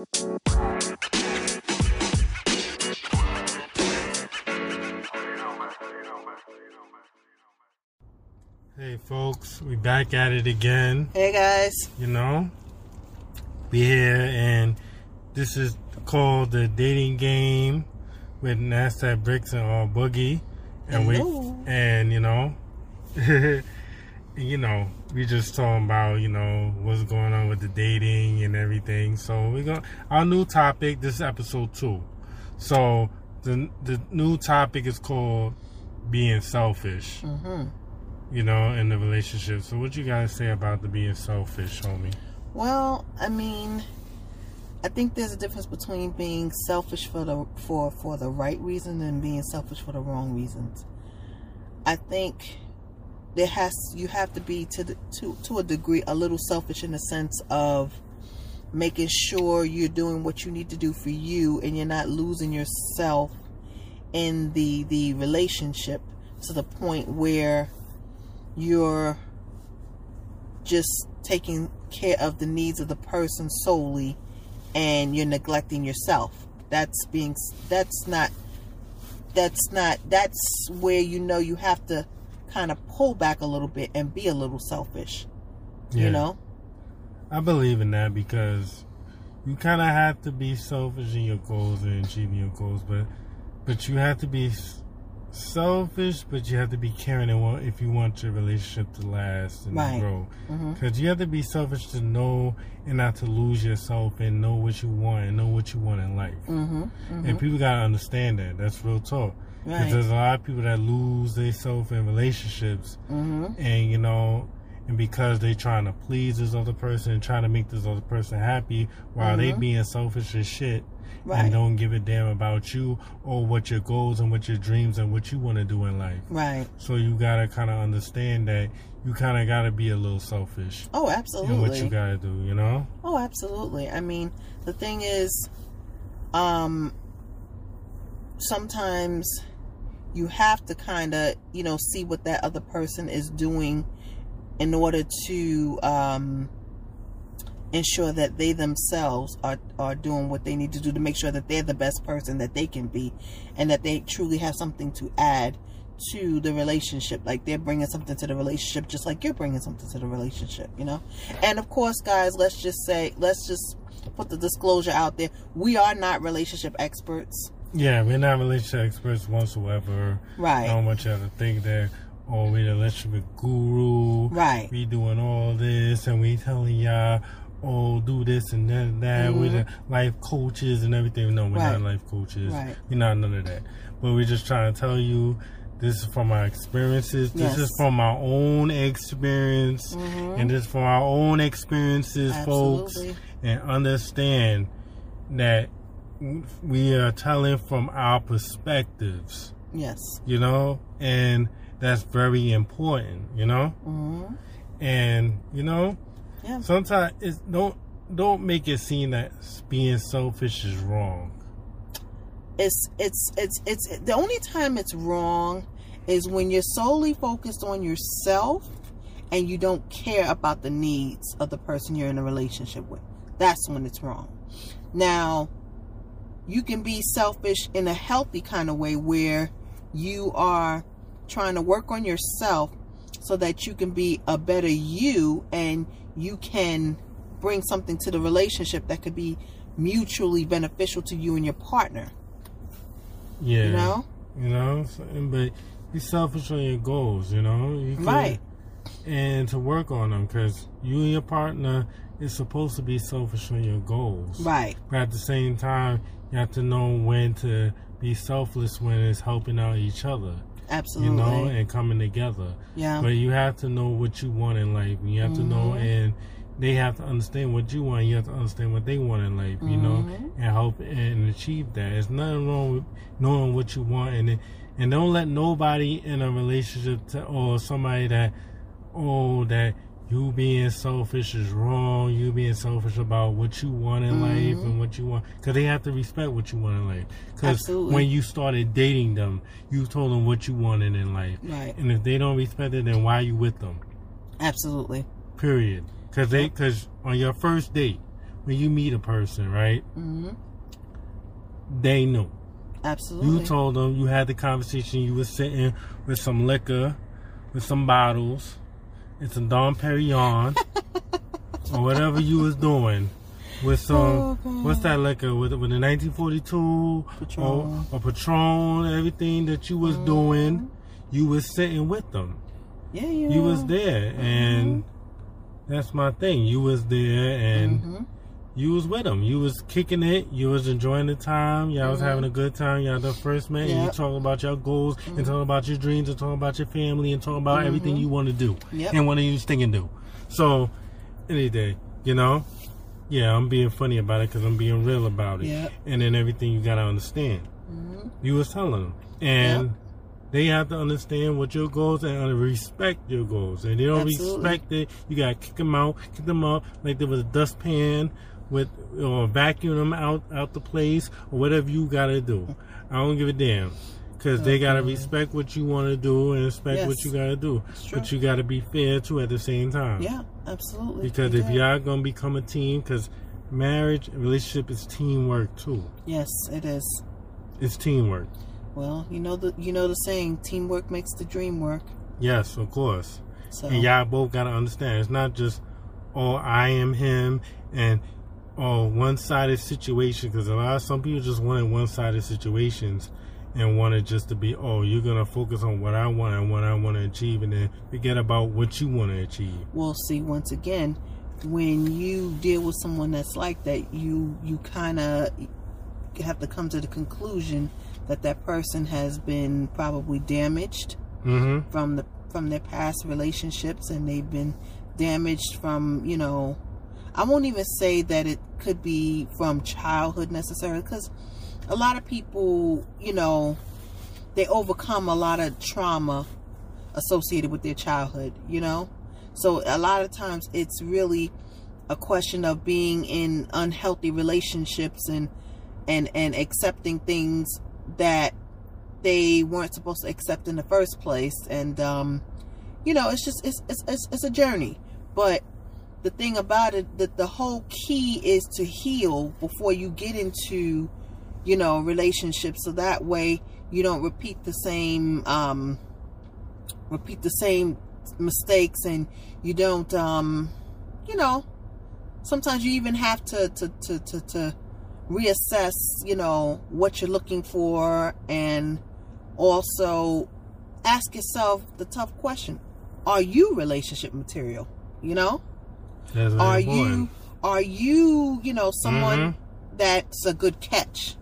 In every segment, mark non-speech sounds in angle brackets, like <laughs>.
Hey folks, we back at it again. Hey guys. You know, we here and this is called the dating game with Nazdaq Brixx and All Boogie, and Hello. we and you know, <laughs> you know, we just talking about you know what's going on with the dating and everything. So we go our new topic. This is episode two. So the the new topic is called being selfish. hmm You know, in the relationship. So what you guys say about the being selfish, homie? Well, I mean, I think there's a difference between being selfish for the for for the right reason and being selfish for the wrong reasons. I think there has you have to be to the, to to a degree a little selfish in the sense of making sure you're doing what you need to do for you and you're not losing yourself in the the relationship to the point where you're just taking care of the needs of the person solely and you're neglecting yourself. That's being that's not that's not that's where you know you have to kind of pull back a little bit and be a little selfish you know I believe in that because you kind of have to be selfish in your goals and achieving your goals, but but you have to be selfish, but you have to be caring and want, if you want your relationship to last and Right. grow. Because you have to be selfish to know and not to lose yourself and know what you want and know what you want in life. mm-hmm, And people gotta understand that. That's real talk. Because Right. there's a lot of people that lose themselves in relationships mm-hmm. and you know and because they're trying to please this other person and trying to make this other person happy while they Mhm. being selfish as shit Right. and don't give a damn about you or what your goals and what your dreams and what you want to do in life right so you gotta kind of understand that you kind of gotta be a little selfish oh in absolutely what you gotta do you know Oh, absolutely. I mean, the thing is, um, sometimes you have to kind of, you know, see what that other person is doing in order to um, ensure that they themselves are, are doing what they need to do to make sure that they're the best person that they can be and that they truly have something to add to the relationship. Like they're bringing something to the relationship just like you're bringing something to the relationship you know? And of course guys let's just say let's just put the disclosure out there. We are not relationship experts yeah we're not relationship experts whatsoever. I right. Don't want y'all to think that oh we're the relationship guru. Right. We doing all this and we telling y'all oh do this and that and that. We're the life coaches and everything. No we're not Mm-hmm. Life coaches. Right. we're not none of that. But we're just trying to tell you this is from our experiences. This Yes. is from our own experience. And this is from our own experiences folks. Absolutely. and understand that we are telling from our perspectives yes. you know and that's very important you know? Hmm and you know yeah. sometimes it's don't don't make it seem that being selfish is wrong. It's it's it's it's the only time it's wrong is when you're solely focused on yourself and you don't care about the needs of the person you're in a relationship with. That's when it's wrong. Now you can be selfish in a healthy kind of way where you are trying to work on yourself so that you can be a better you and you can bring something to the relationship that could be mutually beneficial to you and your partner. Yeah. You know? You know? But be selfish on your goals you know? You can, Right. and to work on them because you and your partner is supposed to be selfish on your goals right but at the same time you have to know when to be selfless when it's helping out each other absolutely you know and coming together yeah But you have to know what you want in life. You have to know, Mm-hmm. and they have to understand what you want. You have to understand what they want in life. You know, Mhm. and help and achieve that. There's nothing wrong with knowing what you want, and and don't let nobody in a relationship to, or somebody that oh that you being selfish is wrong. You being selfish about what you want in life Mm-hmm. and what you want, because they have to respect what you want in life. Because when you started dating them, you told them what you wanted in life. Right. And if they don't respect it, then why are you with them? absolutely Period. Because they, because on your first date, when you meet a person, right? Mm-hmm. They know. Absolutely. You told them you had the conversation. You were sitting with some liquor, with some bottles, and some Dom Perignon, <laughs> or whatever you was doing. With some, Oh, what's that liquor? With with the 1942 Patron. or, or Patron, everything that you was doing, you was sitting with them. yeah, you, You was there, and that's my thing. You was there, and Mhm. You was with them. You was kicking it. You was enjoying the time. Y'all was having a good time. Y'all the first man. And you Mm-hmm. Yep. talking about your goals and talking about your dreams and talking about your family and talking about everything you want to do Mm-hmm. Yep. and what you thinking do. So, any day, you know, yeah, I'm being funny about it because I'm being real about it. Yep. And then everything you gotta understand. Mhm. You was telling them, and Yep. they have to understand what your goals and respect your goals. And they don't Absolutely. respect it. You gotta kick them out, kick them up like there was a dustpan with or vacuum them out out the place or whatever you gotta do. I don't give a damn. Cause they gotta respect what you want to do and respect what you gotta do, but you gotta be fair too at the same time. Yeah, absolutely. Because You if y'all gonna become a team, because marriage, and relationship is teamwork too. yes, it is. It's teamwork. Well, you know the you know the saying, teamwork makes the dream work. Yes, of course. So And y'all both gotta understand. It's not just oh I am him and oh one sided situation because a lot of some people just want one sided situations and want it just to be oh you're gonna focus on what I want and what I want to achieve and then forget about what you want to achieve. we'll see once again when you deal with someone that's like that you you kind of have to come to the conclusion that that person has been probably damaged Mm-hmm. from the from their past relationships and they've been damaged from you know i won't even say that it could be from childhood necessarily because a lot of people you know they overcome a lot of trauma associated with their childhood you know? So a lot of times it's really a question of being in unhealthy relationships and and and accepting things that they weren't supposed to accept in the first place. And um you know it's just it's it's it's, it's a journey. But the thing about it that the whole key is to heal before you get into you know relationships so that way you don't repeat the same um repeat the same mistakes and you don't um you know sometimes you even have to to to to, to reassess you know what you're looking for and also ask yourself the tough question. Are you relationship material? You know are you are you you know someone Mhm. that's a good catch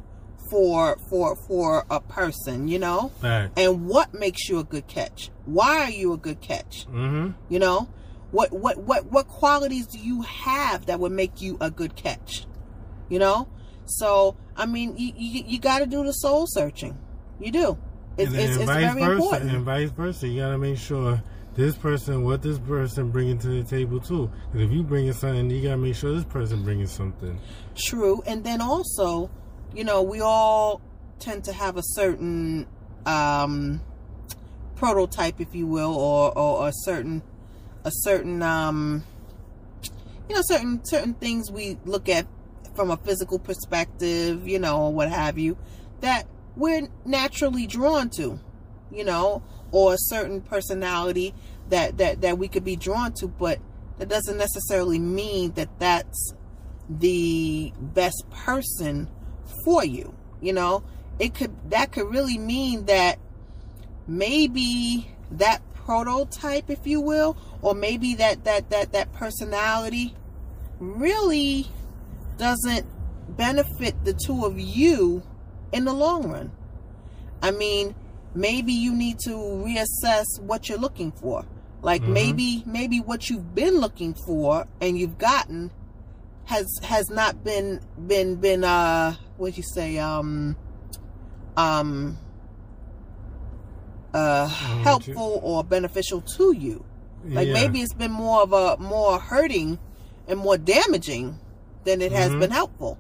for for for a person you know? Fact. and what makes you a good catch? Why are you a good catch? Mm-hmm. you know? What what what what qualities do you have that would make you a good catch? You know? So i mean you you, you got to do the soul searching. You do. It's, and, it's, and it's very versa, important. and vice versa. You gotta make sure this person, what this person bringing to the table too. Because if you bringing something, you gotta make sure this person bringing something. True. And then also, you know, we all tend to have a certain um, prototype, if you will, or, or a certain, a certain, um, you know, certain certain things we look at from a physical perspective, you know, or what have you, that we're naturally drawn to, you know, or a certain personality that that that we could be drawn to, but that doesn't necessarily mean that that's the best person for you you know? It could that could really mean that maybe that prototype if you will or maybe that that that that personality really doesn't benefit the two of you in the long run. I mean maybe you need to reassess what you're looking for like Mhm. maybe maybe what you've been looking for and you've gotten has has not been been been uh what you say um um uh Mm, helpful or beneficial to you like Yeah. maybe it's been more of a more hurting and more damaging than it has Mhm. been helpful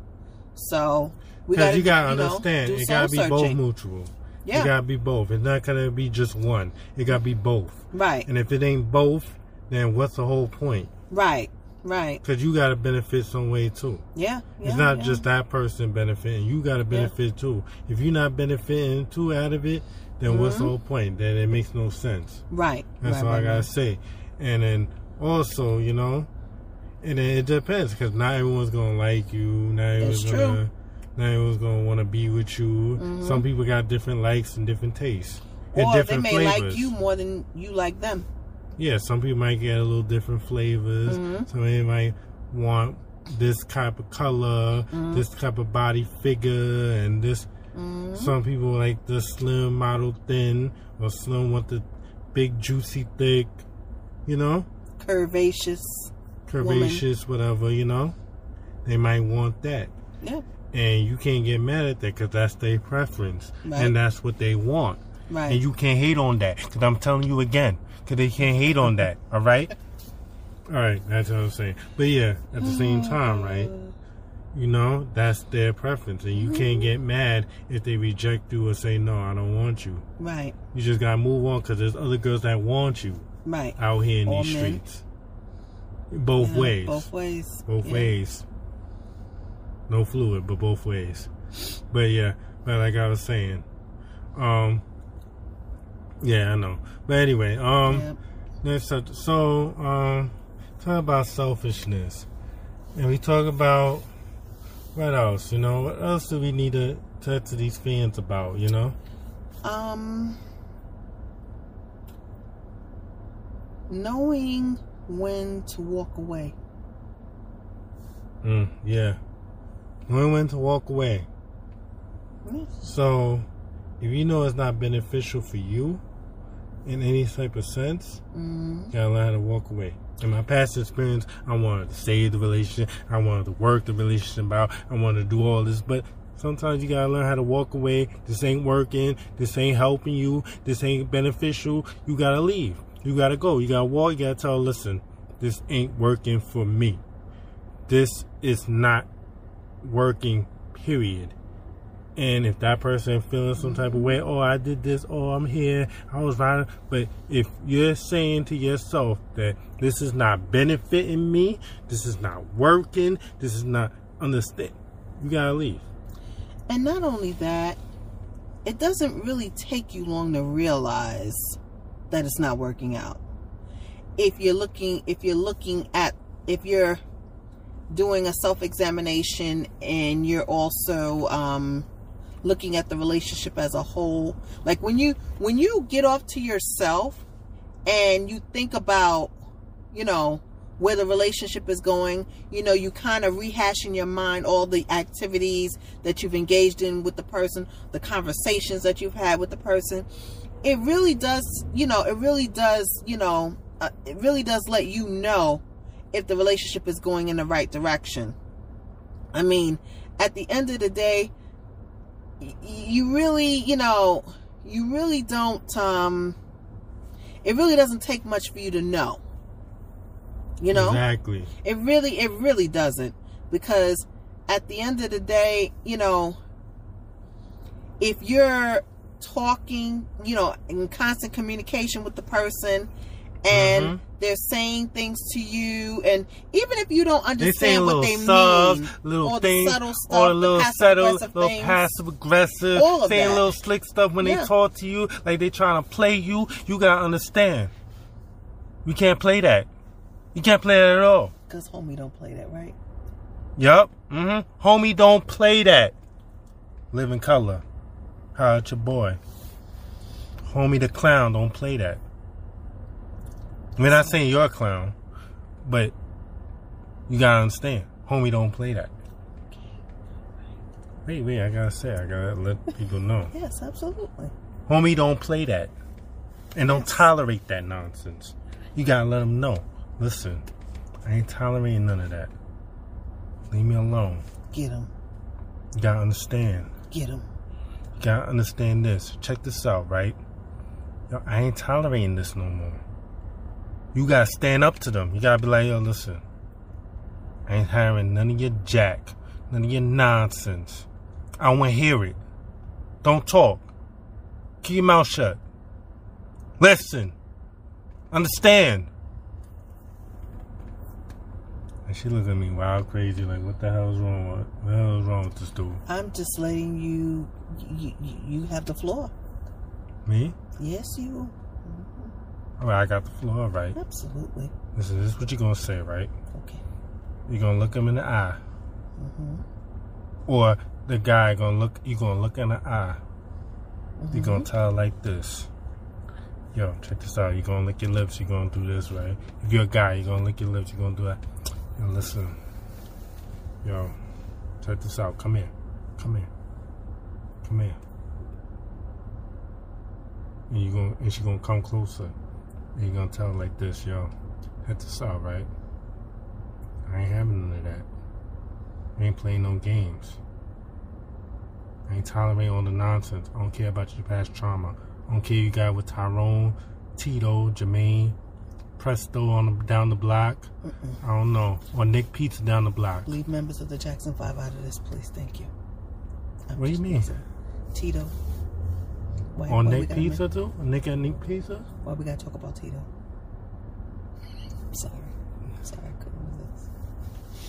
so we gotta you gotta you know, understand, it gotta be soul both mutual. Yeah It gotta be both. It's not gonna be just one. It gotta be both. right And if it ain't both, then what's the whole point? right Right. Because you got to benefit some way too. Yeah. yeah it's not yeah. just that person benefiting. You got to benefit too. If you're not benefiting too out of it, then mm-hmm. what's the whole point? Then it makes no sense. Right. That's right, all right, I gotta right. say. And then also, you know, and then it depends because not everyone's gonna like you. Not everyone's That's gonna. Not everyone's gonna want to be with you. Mhm. Some people got different likes and different tastes. and Or they may flavors. like you more than you like them. Yeah, some people might get a little different flavors. Mhm. Somebody might want this type of color, Mhm. this type of body figure, and this. Mhm. Some people like the slim, model, thin, or some want the big, juicy, thick. You know, Curvaceous. curvaceous, whatever. You know, they might want that, Yeah. And you can't get mad at that because that's their preference, Right. and that's what they want. Right. And you can't hate on that. Because I'm telling you again. Because they can't hate on that. All right? <laughs> All right. That's what I'm saying. But yeah, at the same mm-hmm. time, right? You know, that's their preference. And you can't mm-hmm. get mad if they reject you or say, no, I don't want you. Right. You just got to move on because there's other girls that want you Right. out here in Or these men. streets. Both Yeah, ways. Both ways. Both Yeah. ways. No fluid, but both ways. But yeah, but like I was saying, um, yeah, I know. But anyway, um, Yep. next up, so um, talk about selfishness, and we talk about what else? You know, what else do we need to talk to these fans about? You know, Um, knowing when to walk away. mm, yeah, knowing when to walk away. So, if you know it's not beneficial for you in any type of sense, Mm, you gotta learn how to walk away. In my past experience, I wanted to save the relationship, I wanted to work the relationship out, I wanted to do all this, but sometimes you gotta learn how to walk away. This ain't working, this ain't helping you, this ain't beneficial. You gotta leave. You gotta go. You gotta walk, you gotta tell, listen, this ain't working for me. This is not working, period. And if that person feeling some type of way, oh, I did this, oh, I'm here, I was right. But if you're saying to yourself that this is not benefiting me, this is not working, this is not understand, you gotta leave. And not only that, it doesn't really take you long to realize that it's not working out. If you're looking, if you're looking at, if you're doing a self-examination and you're also um, looking at the relationship as a whole, like when you when you get off to yourself and you think about, you know, where the relationship is going. You know, you kind of rehash in your mind all the activities that you've engaged in with the person, the conversations that you've had with the person. It really does, you know, it really does, you know, uh, it really does let you know if the relationship is going in the right direction. I mean, at the end of the day, you really, you know, you really don't, um, it really doesn't take much for you to know. You know? Exactly. It really, it really doesn't. Because at the end of the day, you know, if you're talking, you know, in constant communication with the person and Mhm. they're saying things to you and even if you don't They understand what they subs, mean little all things, the subtle stuff the the little subtle, little things, passive aggressive, saying that. little slick stuff when Yeah. they talk to you, like they trying to play you. You gotta understand. You can't play that. You can't play that at all. because homie don't play that right Yup. Mm-hmm. Homie, don't play that. Live in color. How your boy. Homie the clown, don't play that. We're not saying you're a clown, but you gotta understand. Homie, don't play that. Wait, wait, I gotta say, I gotta let people know. <laughs> yes absolutely Homie, don't play that. And don't tolerate that nonsense. You gotta let them know. Listen, I ain't tolerating none of that. Leave me alone. get him You gotta understand. get him You gotta understand this. Check this out, right? Yo, I ain't tolerating this no more. You gotta stand up to them. You gotta be like, yo, listen. I ain't hiring none of your jack, none of your nonsense. I wanna hear it. Don't talk. Keep your mouth shut. Listen. Understand. And she looked at me wild crazy, like, what the hell is wrong with, what the hell is wrong with this dude? I'm just letting you, you- you have the floor. Me? Yes, you. Right, I got the floor, right? Absolutely. Listen, this is what you're gonna say, right? Okay. You're gonna look him in the eye. Mm-hmm. Or the guy gonna look, you gonna look in the eye. You're Mm-hmm. gonna tell her like this. Yo, check this out. You're gonna lick your lips. You're gonna do this, right? If you're a guy, you're gonna lick your lips. You're gonna do that. Yo, listen. Yo, check this out. Come here. Come here. Come here. And you gonna and she gonna come closer. You're gonna tell like this, yo. Check this out, right? I ain't having none of that. I ain't playing no games. I ain't tolerating all the nonsense. I don't care about your past trauma. I don't care you got with Tyrone, Tito, Jermaine, Presto on the, down the block. I don't know. Or Nick Pizza down the block. Leave members of the Jackson Five out of this, please. Thank you. I'm What do you mean? Tito. Or why Nick Pizza make- too? Nick and Nick Pizza? Why we gotta talk about Tito? Sorry. Sorry, I couldn't resist.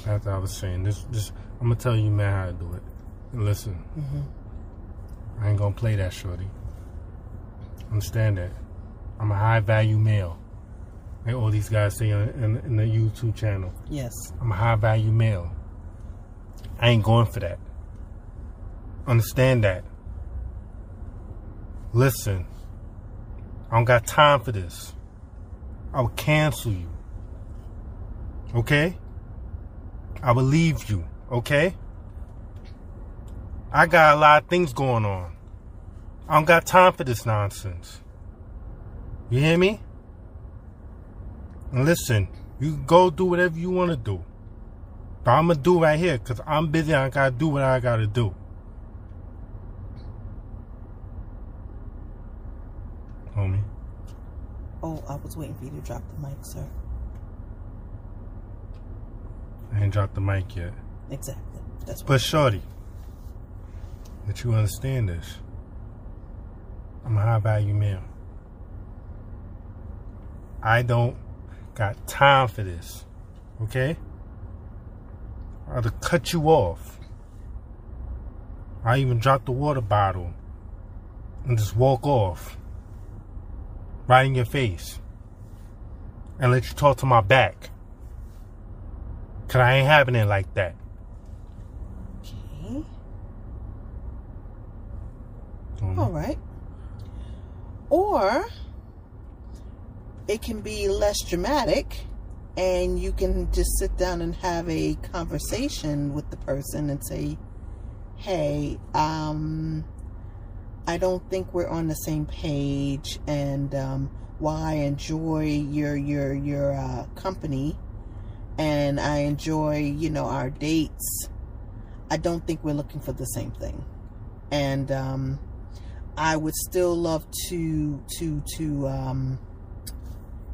That's what I was saying. This, this, I'm gonna tell you, man, how to do it. And listen, Mm-hmm. I ain't gonna play that, shorty. Understand that? I'm a high value male. Like all these guys say on, in, in the YouTube channel. Yes. I'm a high value male. I ain't going for that. Understand that. Listen, I don't got time for this. I will cancel you. Okay? I will leave you. Okay? I got a lot of things going on. I don't got time for this nonsense. You hear me? And listen, you can go do whatever you want to do. But I'm going to do right here because I'm busy. I got to do what I got to do. Homie. Oh, I was waiting for you to drop the mic, sir. I ain't dropped the mic yet. Exactly. That's. But shorty, that you understand this. I'm a high value male. I don't got time for this. Okay? I'll to cut you off. I even drop the water bottle and just walk off. Right in your face. And let you talk to my back. Cause I ain't having it like that. Okay. Homie. All right. Or it can be less dramatic and you can just sit down and have a conversation with the person and say, "Hey, um I don't think we're on the same page and um while I enjoy your your your uh, company and I enjoy, you know, our dates, I don't think we're looking for the same thing." And um I would still love to to to um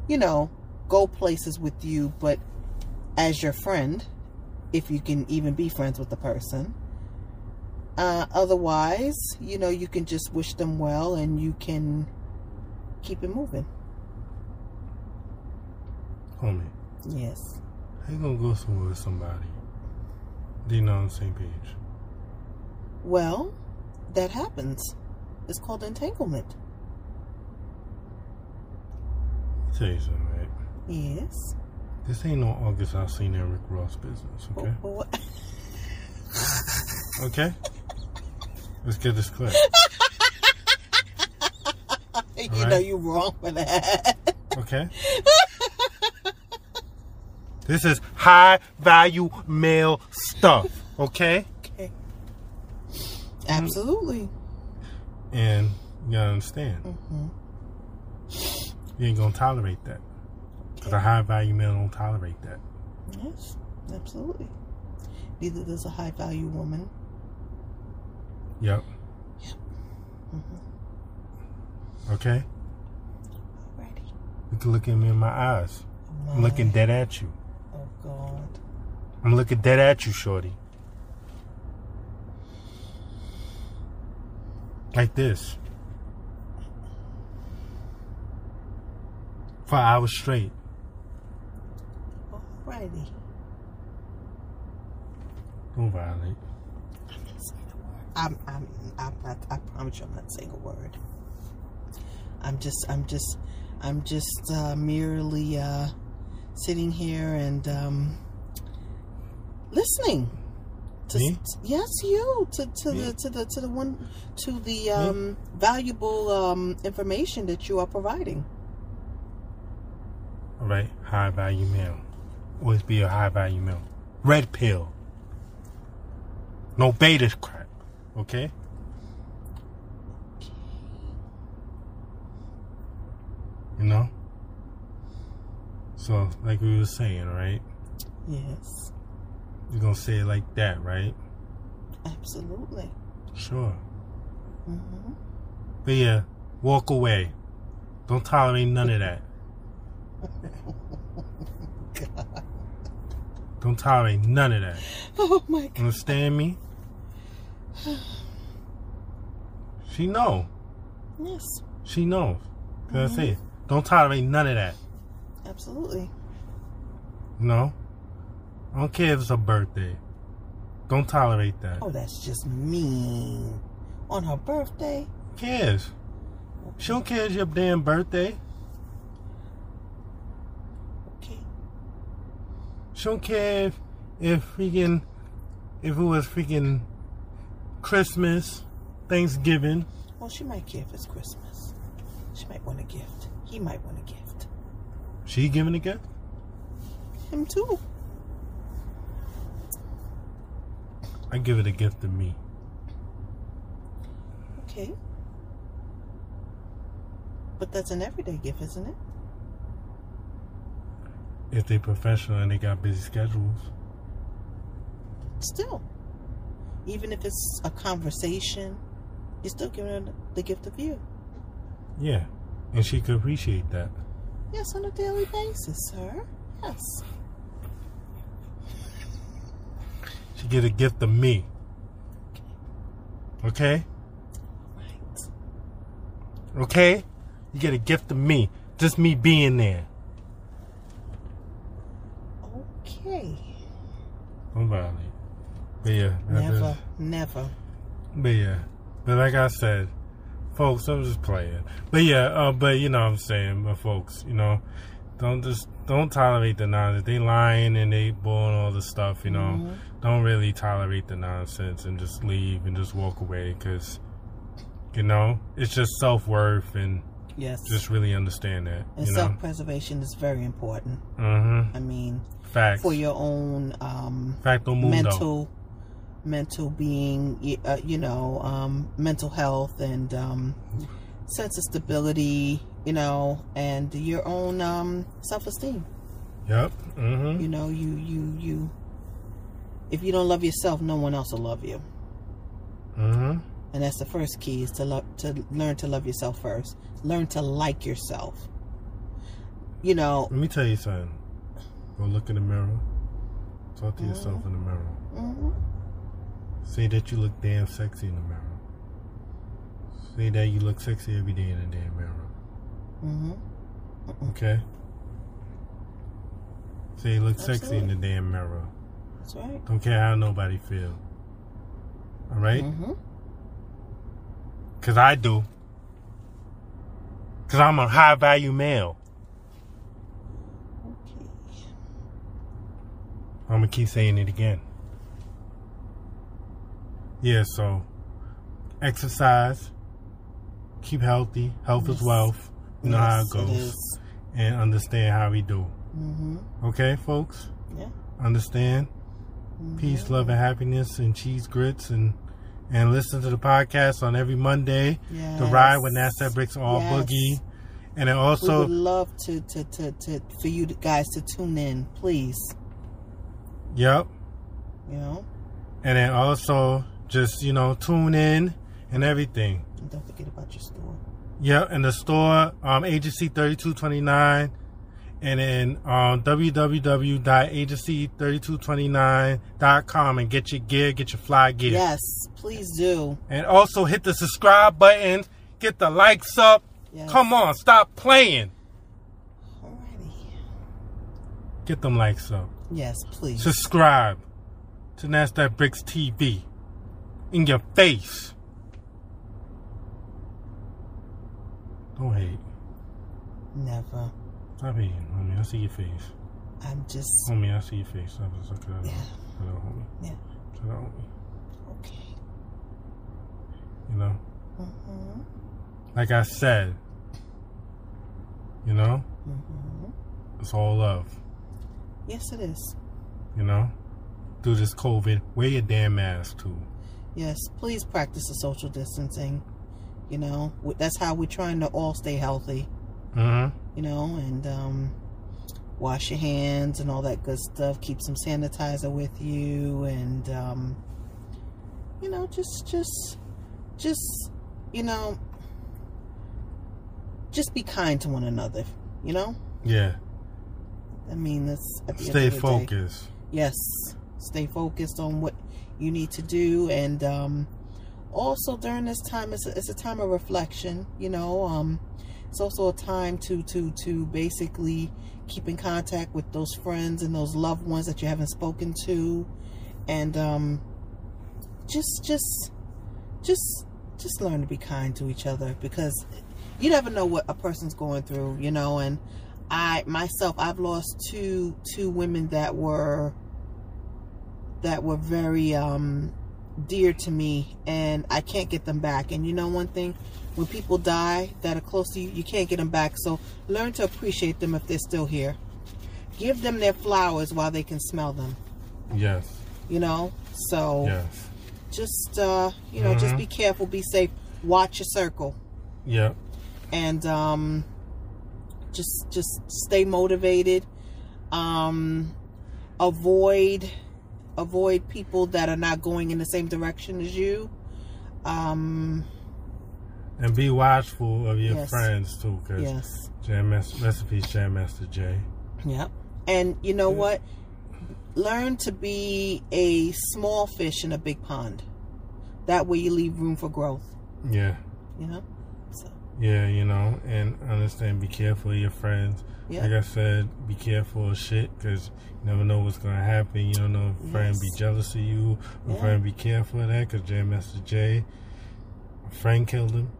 you know go places with you but as your friend if you can even be friends with the person uh otherwise you know you can just wish them well and you can keep it moving Homie. yes How you gonna go somewhere with somebody? They not on the same page. well that happens it's called entanglement I'll tell you something, right? yes This ain't no August Alsina Eric Ross business, okay? But <laughs> what- Okay? Let's get this clear. <laughs> you All know right. you wrong for that Okay? this is high value male stuff, okay? okay absolutely And you gotta understand, hmm you ain't gonna tolerate that. Because a high value male don't tolerate that. Yes, absolutely. Neither does a high value woman. Yep. Mm-hmm. Okay? Alrighty. You can look at me in my eyes. I'm looking dead at you. Oh God. I'm looking dead at you, shorty. Like this. For hours straight. Alrighty. Don't violate. I'm not saying a word. I'm, I'm, I'm not, I promise you I'm not saying a word. I'm just, I'm just, I'm just uh, merely uh, sitting here and um, listening. To, Me? yes, you to, to Me? the to the to the one to the um, valuable um, information that you are providing. All right, high value meal. Always be a high value meal. Red pill. No beta crap. Okay. You know. So, like we were saying, right? Yes, You're gonna say it like that, right? absolutely. Sure. hmm But yeah, walk away. Don't tolerate none of that. <laughs> Don't tolerate none of that. Oh my god. Understand me? <sighs> She know. Yes, She knows. Cause I say, don't tolerate none of that. absolutely. No. I don't care if it's a birthday. Don't tolerate that. Oh, that's just mean. On her birthday? Who cares? She don't care it's your damn birthday. Okay. She don't care if, if freaking, if it was freaking Christmas, Thanksgiving. Well, she might care if it's Christmas. She might want a gift. He might want a gift. She giving a gift? Him too. I give it a gift to me. Okay. But that's an everyday gift, isn't it? If they professional and they got busy schedules. Still. Even if it's a conversation, you're still giving her the gift of you. Yeah. And she could appreciate that. Yes, on a daily basis, sir. Yes. She get a gift of me. Okay? Right. Okay? You get a gift of me. Just me being there. Okay. Don't violate. Yeah. Never, never. But yeah, but like I said, folks, I'm just playing. But yeah, uh, but you know what I'm saying, but folks, you know, don't just don't tolerate the nonsense. They lying and they blowing all the stuff, you know. Mhm. Don't really tolerate the nonsense and just leave and just walk away because, you know, it's just self worth and Yes. just really understand that, and self preservation is very important. Mm-hmm. I mean, Facts. for your own um, Facto mundo. mental mental being uh, you know um, mental health and um, sense of stability you know and your own um, self-esteem Yep. Mm-hmm. you know you you you if you don't love yourself no one else will love you Mm-hmm. and that's the first key is to love to learn to love yourself first learn to like yourself you know Let me tell you something. Go look in the mirror. Talk to yourself in the mirror. Say that you look damn sexy in the mirror. Say that you look sexy every day in the damn mirror. mhm. Okay? Say you look sexy in the damn mirror. that's right Don't care how nobody feel. Alright? hmm Cause I do. Cause I'm a high value male. okay I'm gonna keep saying it again. Yeah, so exercise, keep healthy. Health is wealth. You know how it goes. and understand how we do. Mhm. Okay, folks? Yeah. Understand? Peace, love, and happiness, and cheese grits, and and listen to the podcast on every Monday. Yes. The ride with Nazdaq Brixx All Yes. Boogie, and then we also would love to, to, to, to for you guys to tune in, please. yep, You know, and then also just you know tune in and everything. and don't forget about your store. Yep, and the store um agency thirty two twenty nine. And then um, www.agency3229.com and get your gear, get your fly gear. Yes, please do. And also hit the subscribe button, get the likes up. Yes. Come on, stop playing. Alrighty. Get them likes up. Yes, please. Subscribe. to Nazdaq Brixx TV. In your face. Don't hate. Never. Stop hating, homie. I see your face. I'm just Homie, I see your face. Stop it. Out. Yeah. Up, homie. Yeah. Up, homie. okay. You know? Mm-hmm. Like I said, you know? Mm-hmm. It's all love. Yes, it is. You know? Through this COVID, wear your damn mask too. Yes, please practice the social distancing. You know, that's how we're trying to all stay healthy. Mm-hmm. You know, and um, wash your hands and all that good stuff. Keep some sanitizer with you, and um, you know, just, just, just, you know, just be kind to one another. You know, Yeah. I mean, that's Stay end of the day. focused. yes stay focused on what you need to do. And um, also during this time it's a, it's a time of reflection you know um, it's also a time to to to basically keep in contact with those friends and those loved ones that you haven't spoken to. And um, just just just just learn to be kind to each other because you never know what a person's going through you know and i myself i've lost two two women that were that were very um dear to me and i can't get them back and you know one thing when people die that are close to you you can't get them back so learn to appreciate them if they're still here give them their flowers while they can smell them Yes. you know so Yes. just uh you know just Mhm. be careful be safe watch your circle Yep. and um just just stay motivated um avoid avoid people that are not going in the same direction as you um And be watchful of your Yes. friends too, because yes Jam Master, recipes Jam Master Jay. yep and you know Yeah. what learn to be a small fish in a big pond that way you leave room for growth Yeah. you know so Yeah, you know, and understand, be careful of your friends. Yeah Like I said, be careful of shit because you never know what's going to happen. You don't know if a friend be jealous of you. A Yeah. friend be careful of that because Master Jay, a friend killed him.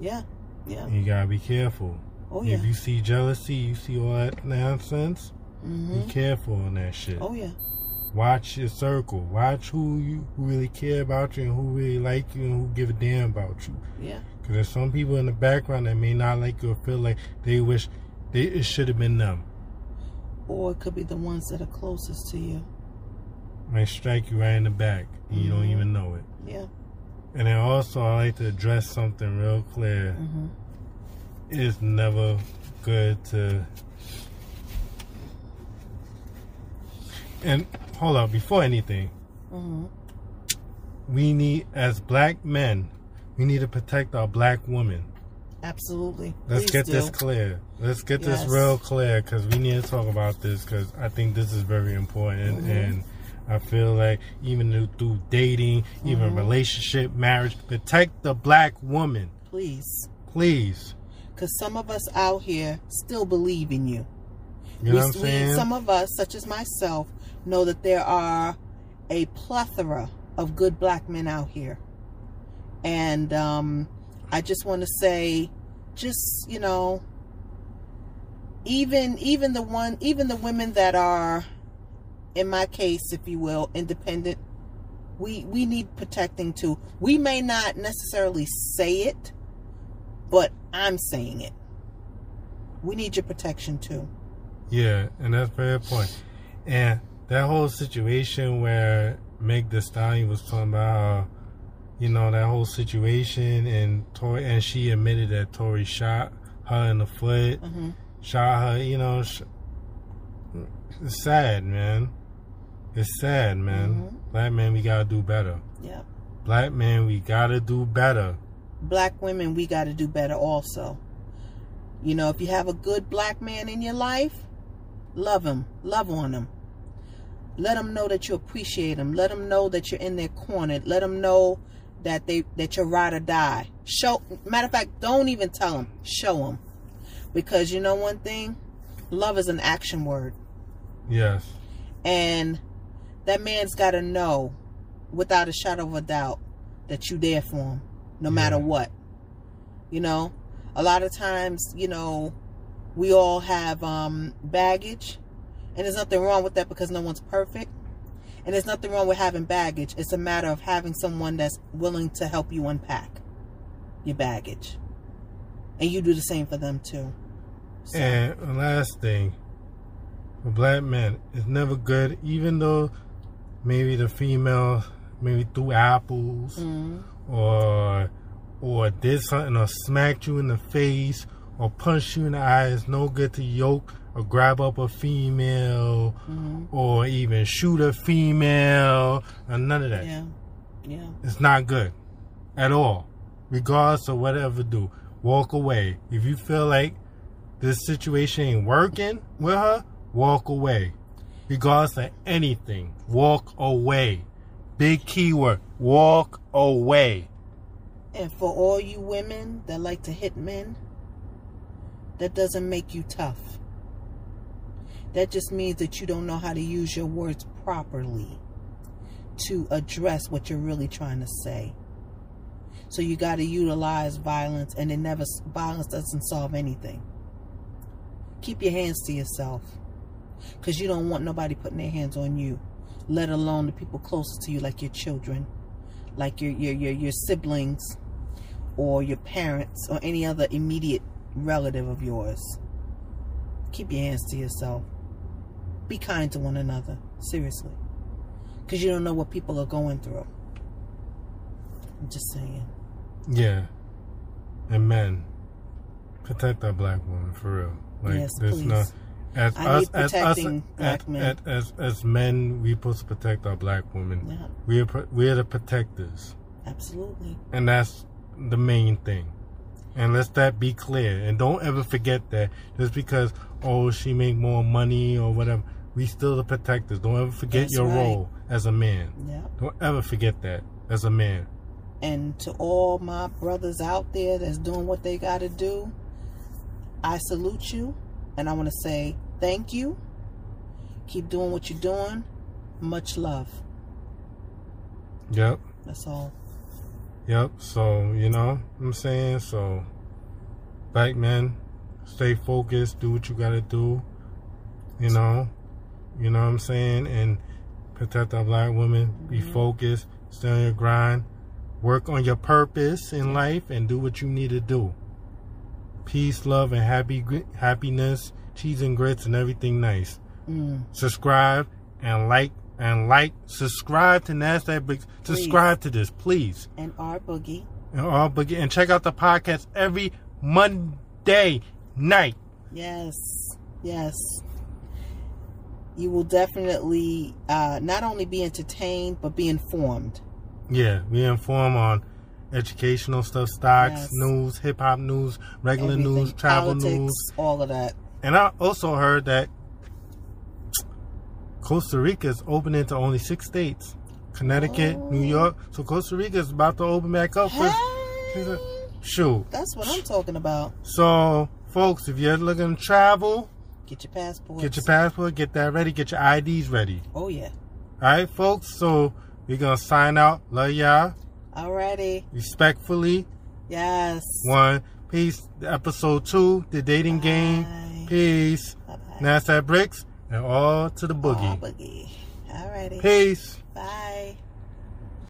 yeah yeah And you got to be careful. oh yeah If you see jealousy, you see all that nonsense, hmm be careful on that shit. oh yeah Watch your circle. Watch who you who really care about you and who really like you and who give a damn about you. yeah Because there's some people in the background that may not like you or feel like they wish they, it should have been them. or it could be the ones that are closest to you Might strike you right in the back and you don't even know it. yeah And then also, I like to address something real clear. hmm It's never good to. And hold on, before anything, hmm we need, as black men, we need to protect our black women. Absolutely. Let's Please get do. this clear. Let's get this real clear because we need to talk about this because I think this is very important. Mhm. And I feel like even through- dating, even Mhm. relationship, marriage, protect the black woman, Please. please. Because some of us out here still believe in you. You know what I'm saying? some of us, such as myself, know that there are a plethora of good black men out here. And um, I just want to say, just, you know, even even the one even the women that are in my case if you will independent we we need protecting too. We may not necessarily say it but i'm saying it. We need your protection too. Yeah, and that's very point. And that whole situation where Meg Thee Stallion was talking about you know, that whole situation and Tory, and she admitted that Tory shot her in the foot, hmm shot her, you know, sh- it's sad, man. It's sad, man. Mhm. Black man, we gotta do better. yeah Black man, we gotta do better. black women we got to do better also you know if you have a good black man in your life love him love on him let them know that you appreciate them let them know that you're in their corner let them know that they that you're ride or die show matter of fact don't even tell them show them because you know one thing? Love is an action word. Yes. and that man's got to know without a shadow of a doubt that you're there for him no Yeah. matter what. You know? A lot of times you know we all have um baggage. And there's nothing wrong with that because no one's perfect and there's nothing wrong with having baggage it's a matter of having someone that's willing to help you unpack your baggage and you do the same for them too So, And the last thing, for black men, it's never good, even though maybe the female maybe threw apples mhm. or or did something or smacked you in the face or punched you in the eye. It's no good to yoke or grab up a female Mhm. or even shoot a female or none of that. yeah yeah It's not good at all. Regardless of whatever do. Walk away. If you feel like this situation ain't working with her, walk away. Regardless of anything. Walk away. Big keyword. Walk away. And for all you women that like to hit men, that doesn't make you tough. That just means that you don't know how to use your words properly to address what you're really trying to say. So you got to utilize violence, and it never violence doesn't solve anything. Keep your hands to yourself, because you don't want nobody putting their hands on you, let alone the people closest to you, like your children, like your your your, your siblings, or your parents, or any other immediate relative of yours. Keep your hands to yourself. Be kind to one another, seriously, because you don't know what people are going through. I'm just saying. Yeah. And men, protect our black woman for real. Like Yes, there's please. no as I us as us as, men. as, as as men we supposed to protect our black women. Yeah, We are we are the protectors. absolutely. And that's the main thing. And let's that be clear. And don't ever forget that just because oh she make more money or whatever, we still the protectors. Don't ever forget That's your right. role as a man. Yeah. Don't ever forget that as a man. And to all my brothers out there that's doing what they got to do, I salute you. And I want to say thank you. Keep doing what you're doing. Much love. Yep. That's all. Yep. So, you know what I'm saying? So, black men, stay focused, do what you got to do. You know, you know what I'm saying? And protect our black women. Be focused, stay on your grind, work on your purpose in life, and do what you need to do. Peace, love, and happy happiness, cheese and grits, and everything nice. Mm. Subscribe and like and like. Subscribe to Nazdaq Brixx. Subscribe to this, please. And our boogie. And all but and check out the podcast every Monday night. Yes. Yes. You will definitely uh, not only be entertained, but be informed. Yeah, we inform on educational stuff, stocks, Yes. news, hip hop news, regular Everything. news, travel Politics, news. all of that. And I also heard that Costa Rica is opening to only six states. Connecticut, Oh. New York. So Costa Rica is about to open back up for Hey, shoot. that's what I'm talking about. So folks, if you're looking to travel, Get your passport. get your passport, get that ready, get your IDs ready. Oh yeah. Alright, folks, so we're gonna sign out. Love y'all. All Alrighty. Respectfully. Yes. One. Peace. Episode two, the dating game. Peace. Bye bye. Nazdaq Brixx and all to the boogie. All boogie. Alrighty. Peace. Bye.